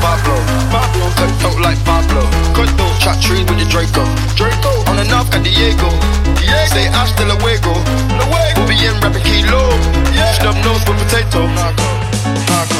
Pablo. Pablo, cut dope like Pablo. Cut dope, chat trees with the Draco. Draco, on and off, got Diego. Diego. Say hasta luego. Luego, we'll be in rapping kilo. Yeah. Snub nose with potato. Naco. Naco.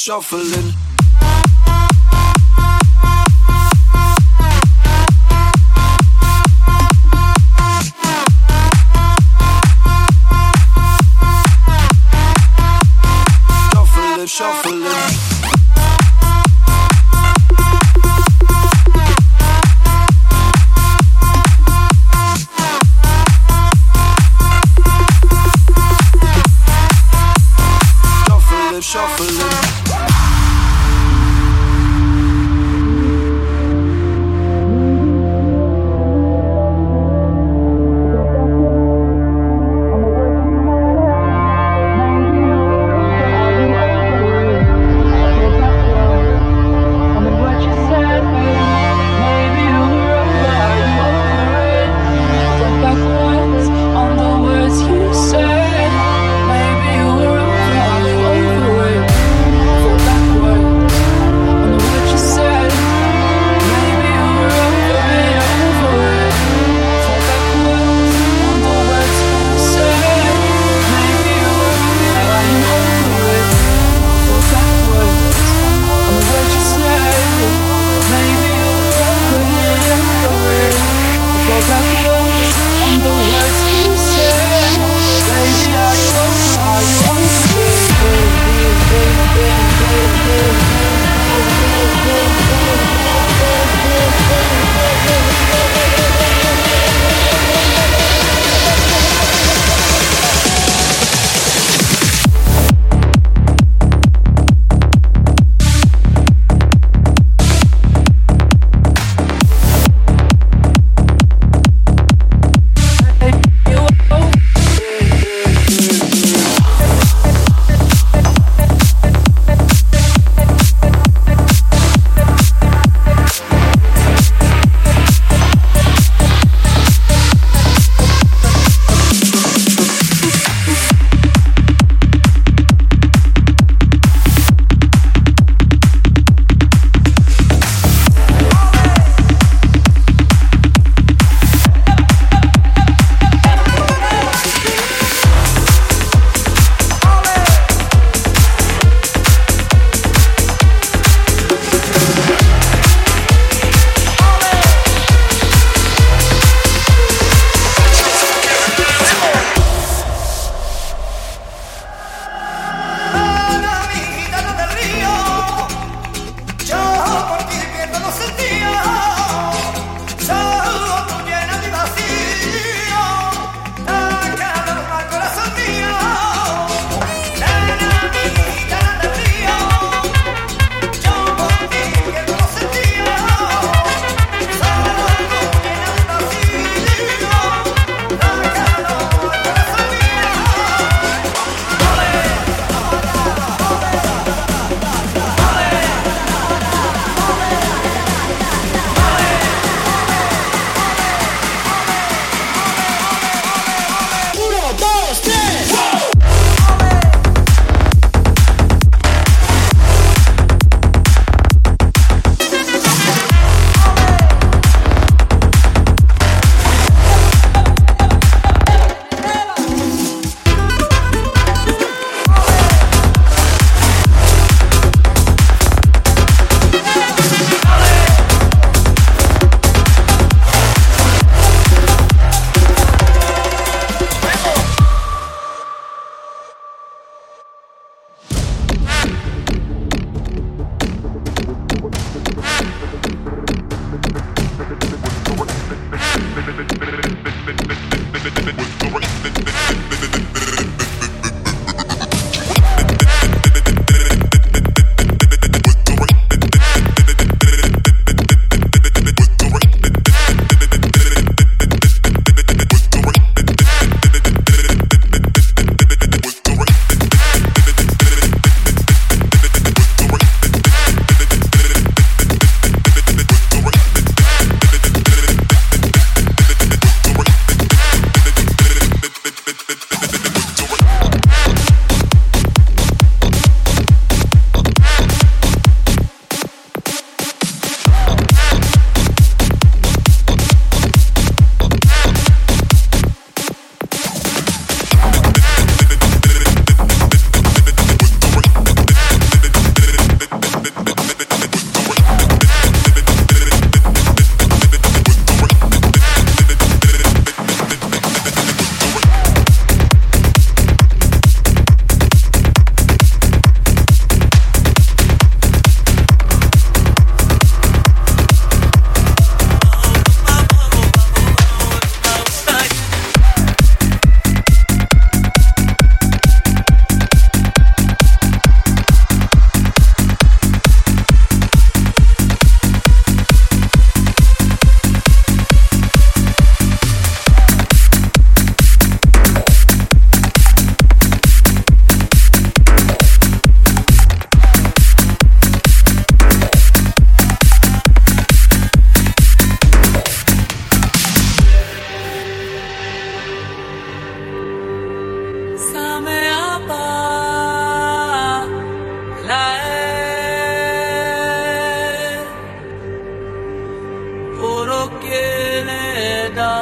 Shuffling,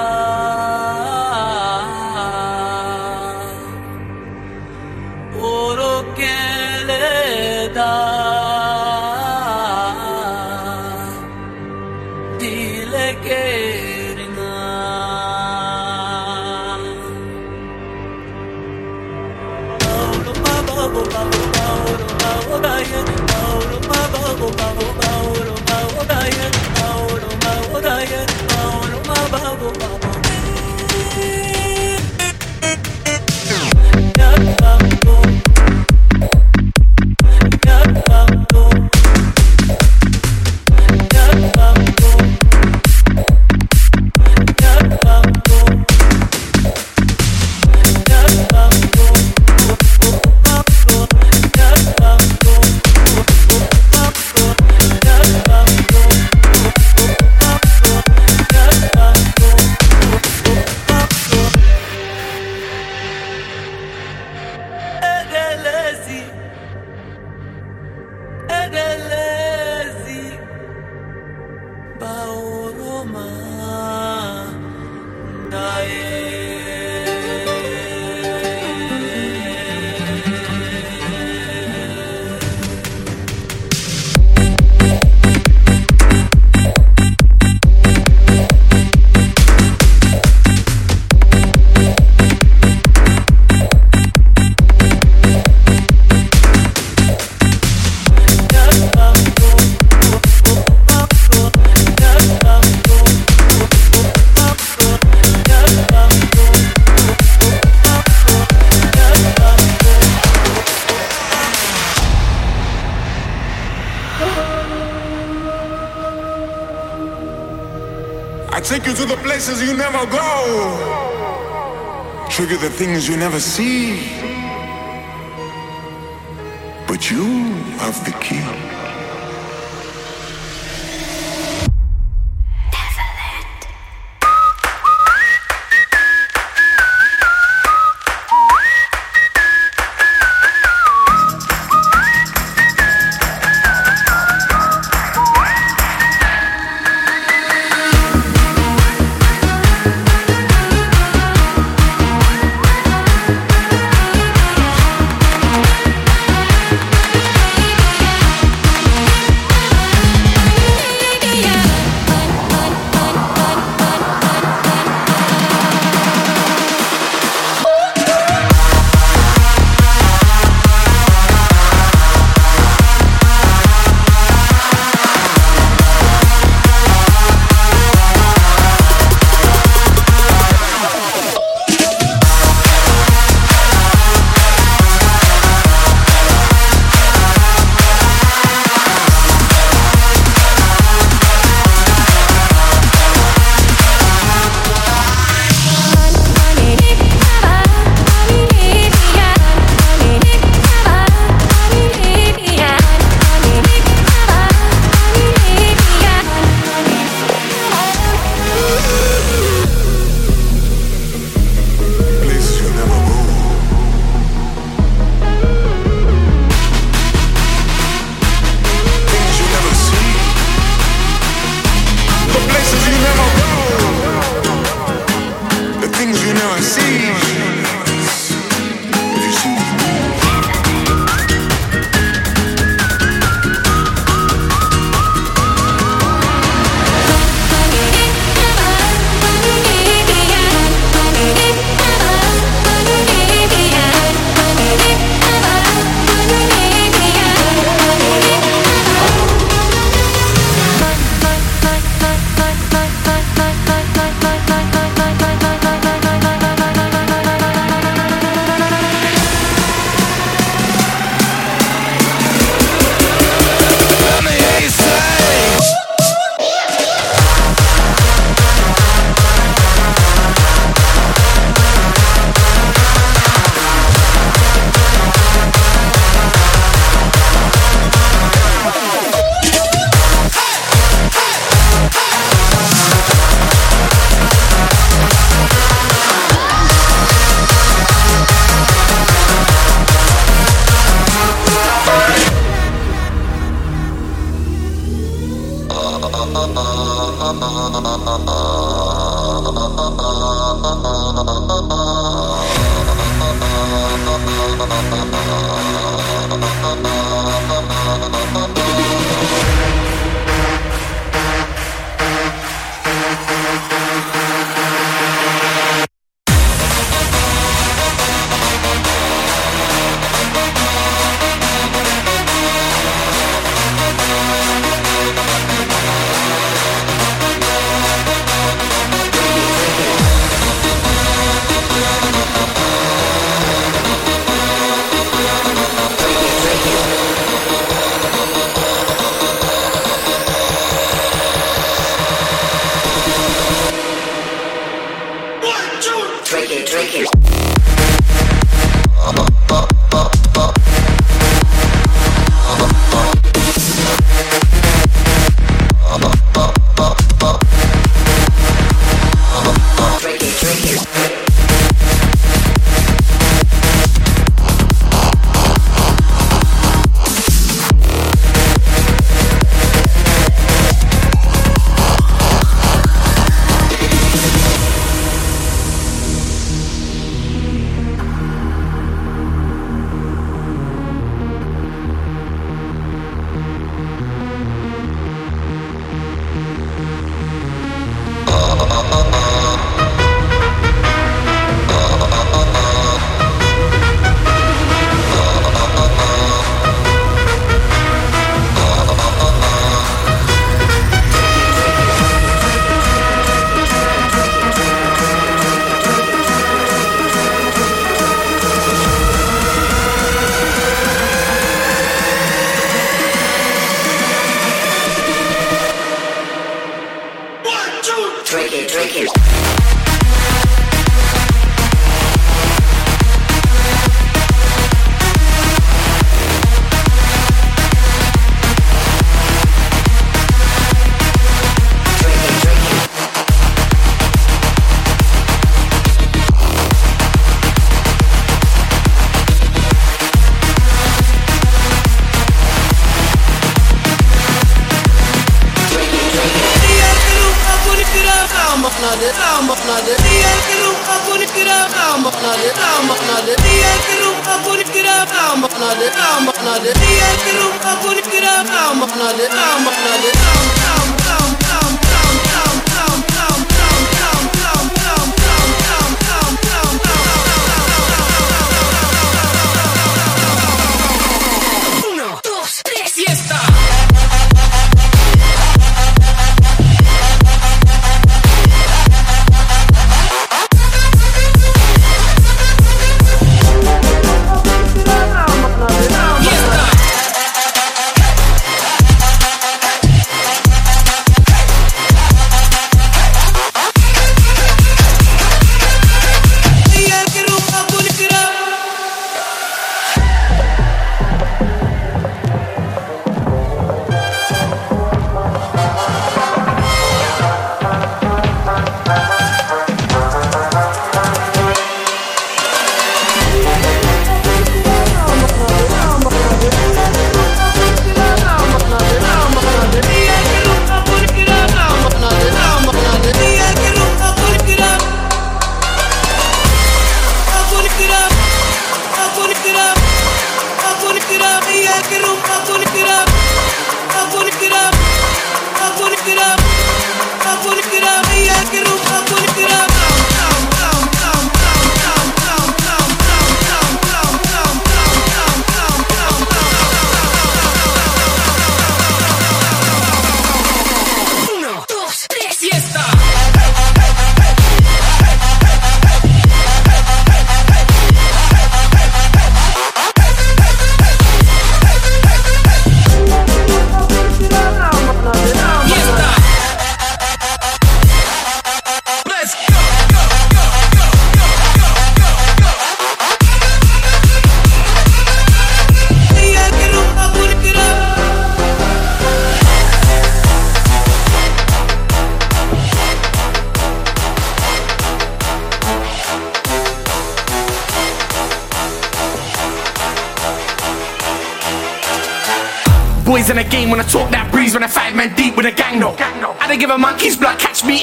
love. take you to the places you never go, trigger the things you never see. But you have the key.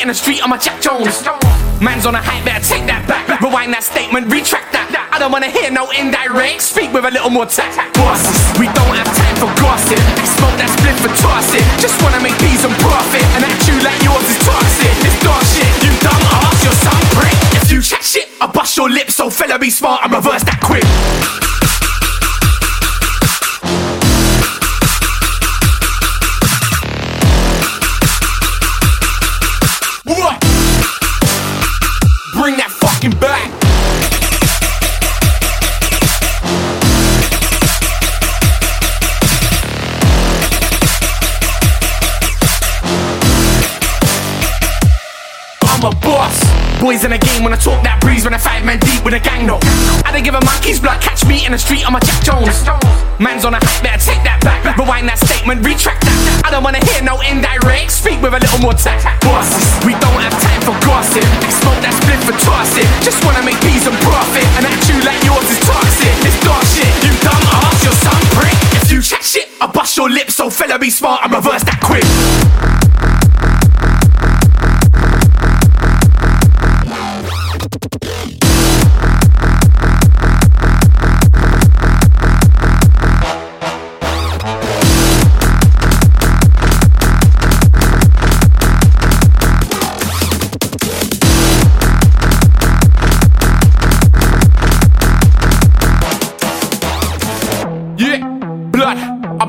In the street on my Jack Jones. Man's on a hype, better take that back. Rewind that statement, retract that. I don't wanna hear no indirect. Speak with a little more tact. Boss. Boys in the game when I talk that breeze when I five man deep with a gang no. I don't give a monkey's blood, catch me in the street on my Jack Jones. Man's on a hype, better take that back. Rewind that statement, retract that. I don't wanna hear no indirect. Speak with a little more tact. Bosses, we don't have time for gossip. Smoke that split for toss it. Just wanna make peace and profit. And at you like yours is toxic. It's dog shit, you dumb ass, you're some prick. If you chat shit, I bust your lips, so fella be smart and reverse that quick.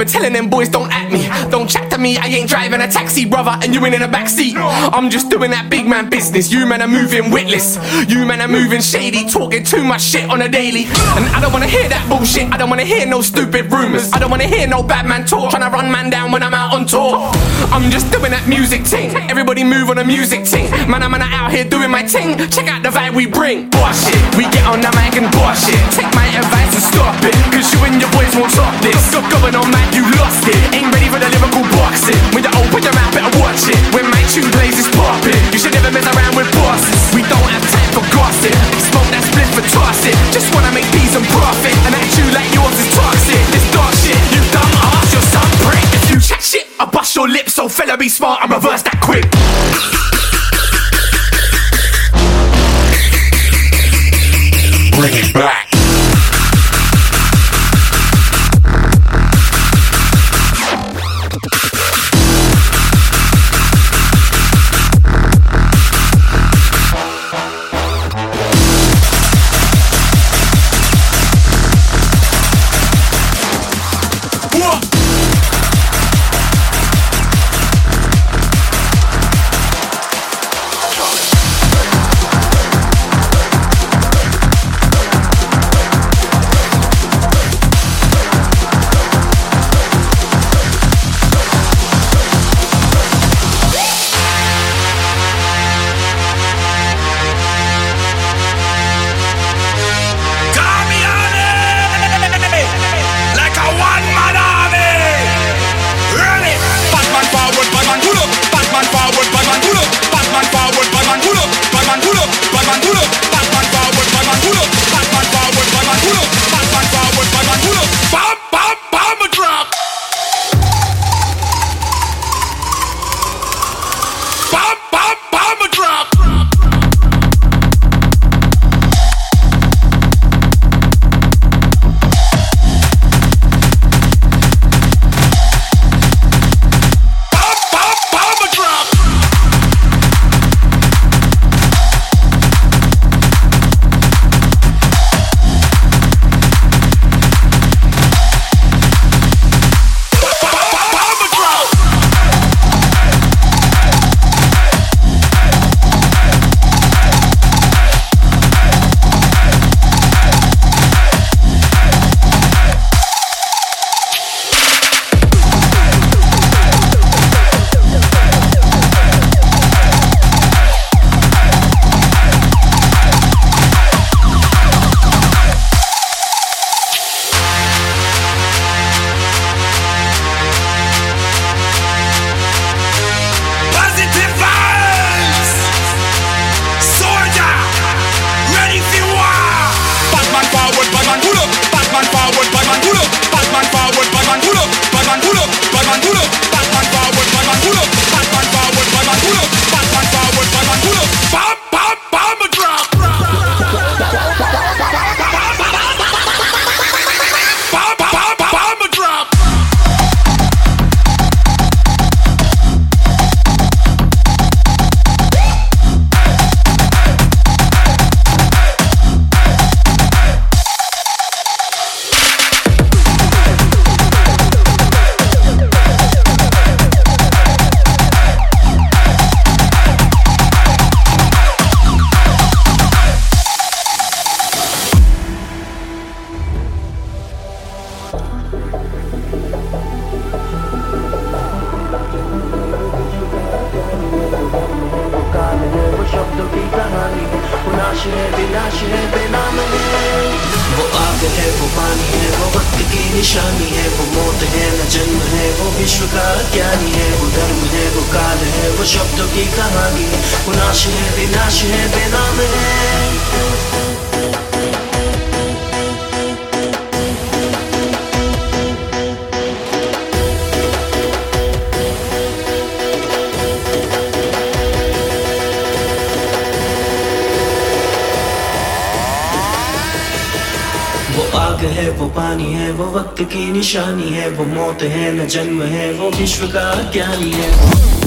Telling them boys don't at me, don't chat to me. I ain't driving a taxi, brother, and you ain't in the backseat. I'm just doing that big man business. You men are moving witless. You men are moving shady, talking too much shit on a daily. And I don't wanna hear that bullshit. I don't wanna hear no stupid rumors. I don't wanna hear no bad man talk, trying to run man down when I'm out on tour. I'm just doing that music ting. Everybody move on a music ting. Man, I'm out here doing my ting. Check out the vibe we bring. Bullshit, we get on the mic and bullshit. Take my advice and stop it, cause you and your boys won't stop this. Go going on man, you lost it. Ain't ready for the lyrical boxing. When you open your mouth, better watch it. When my plays, it's popping. You should never mess around with bosses. We don't have time for gossip. Smoke that split for toss it. Just wanna make peace and profit. And at you like yours is toxic. This dog shit, you dumb ass, you're some prick. If you chat shit, I bust your lips, so fella be smart and reverse that quick. Bring it back. वो पानी है, वो वक्त की निशानी है, वो मौत है, न जन्म है, वो विश्व का ज्ञानी है।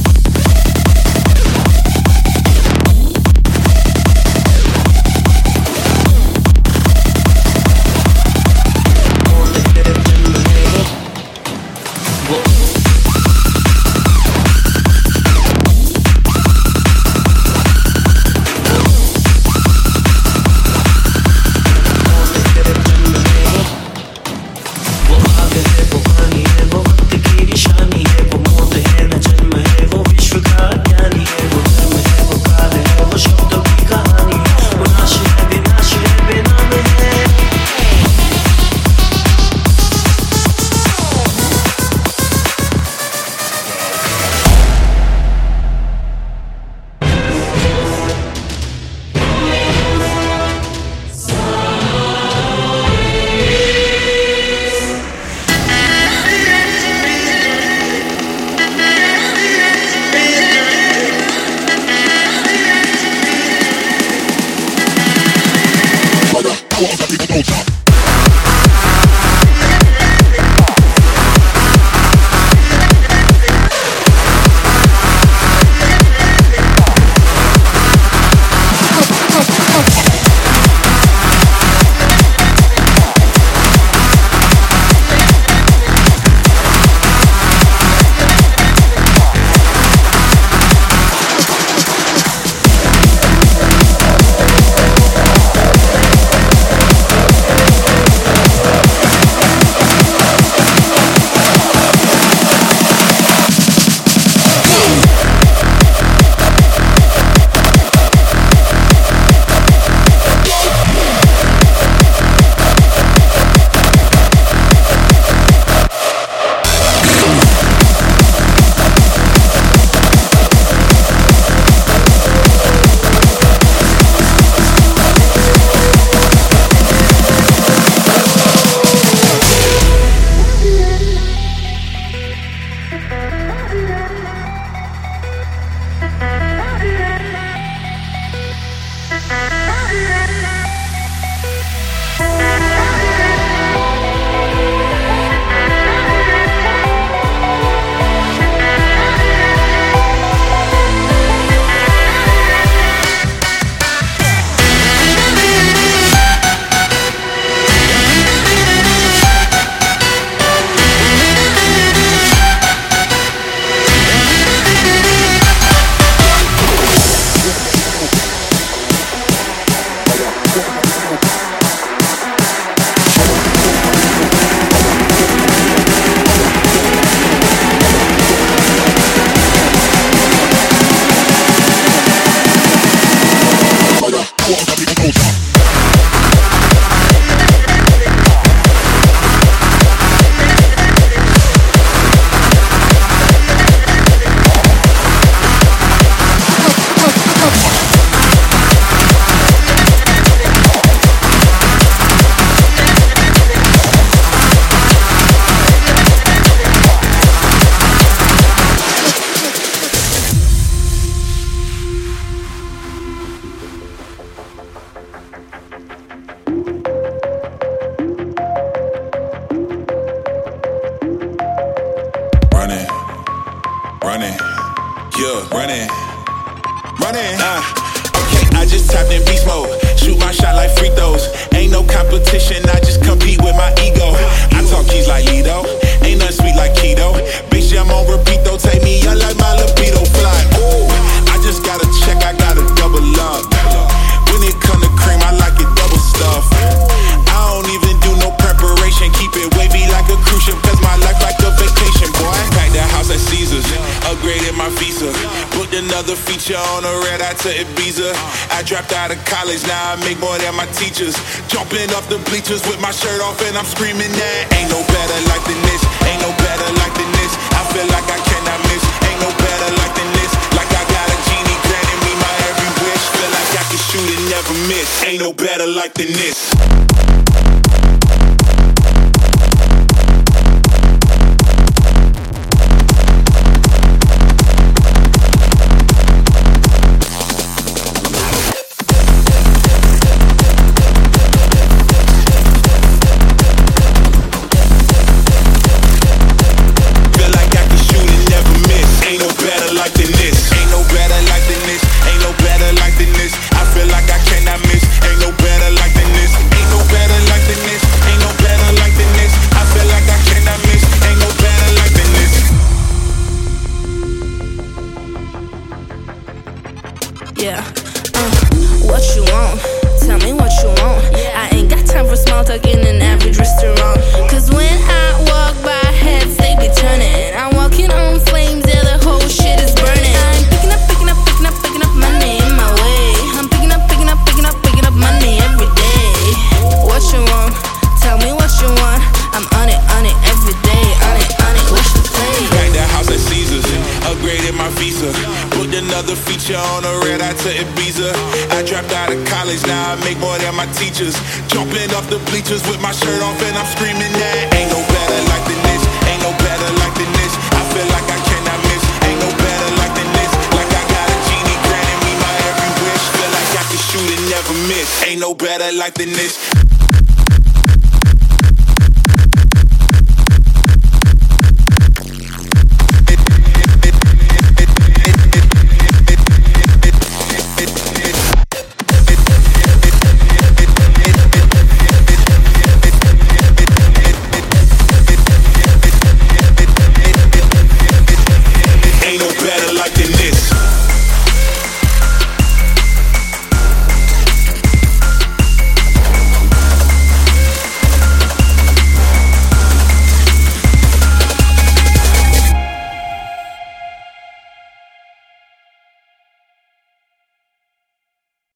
I'm screaming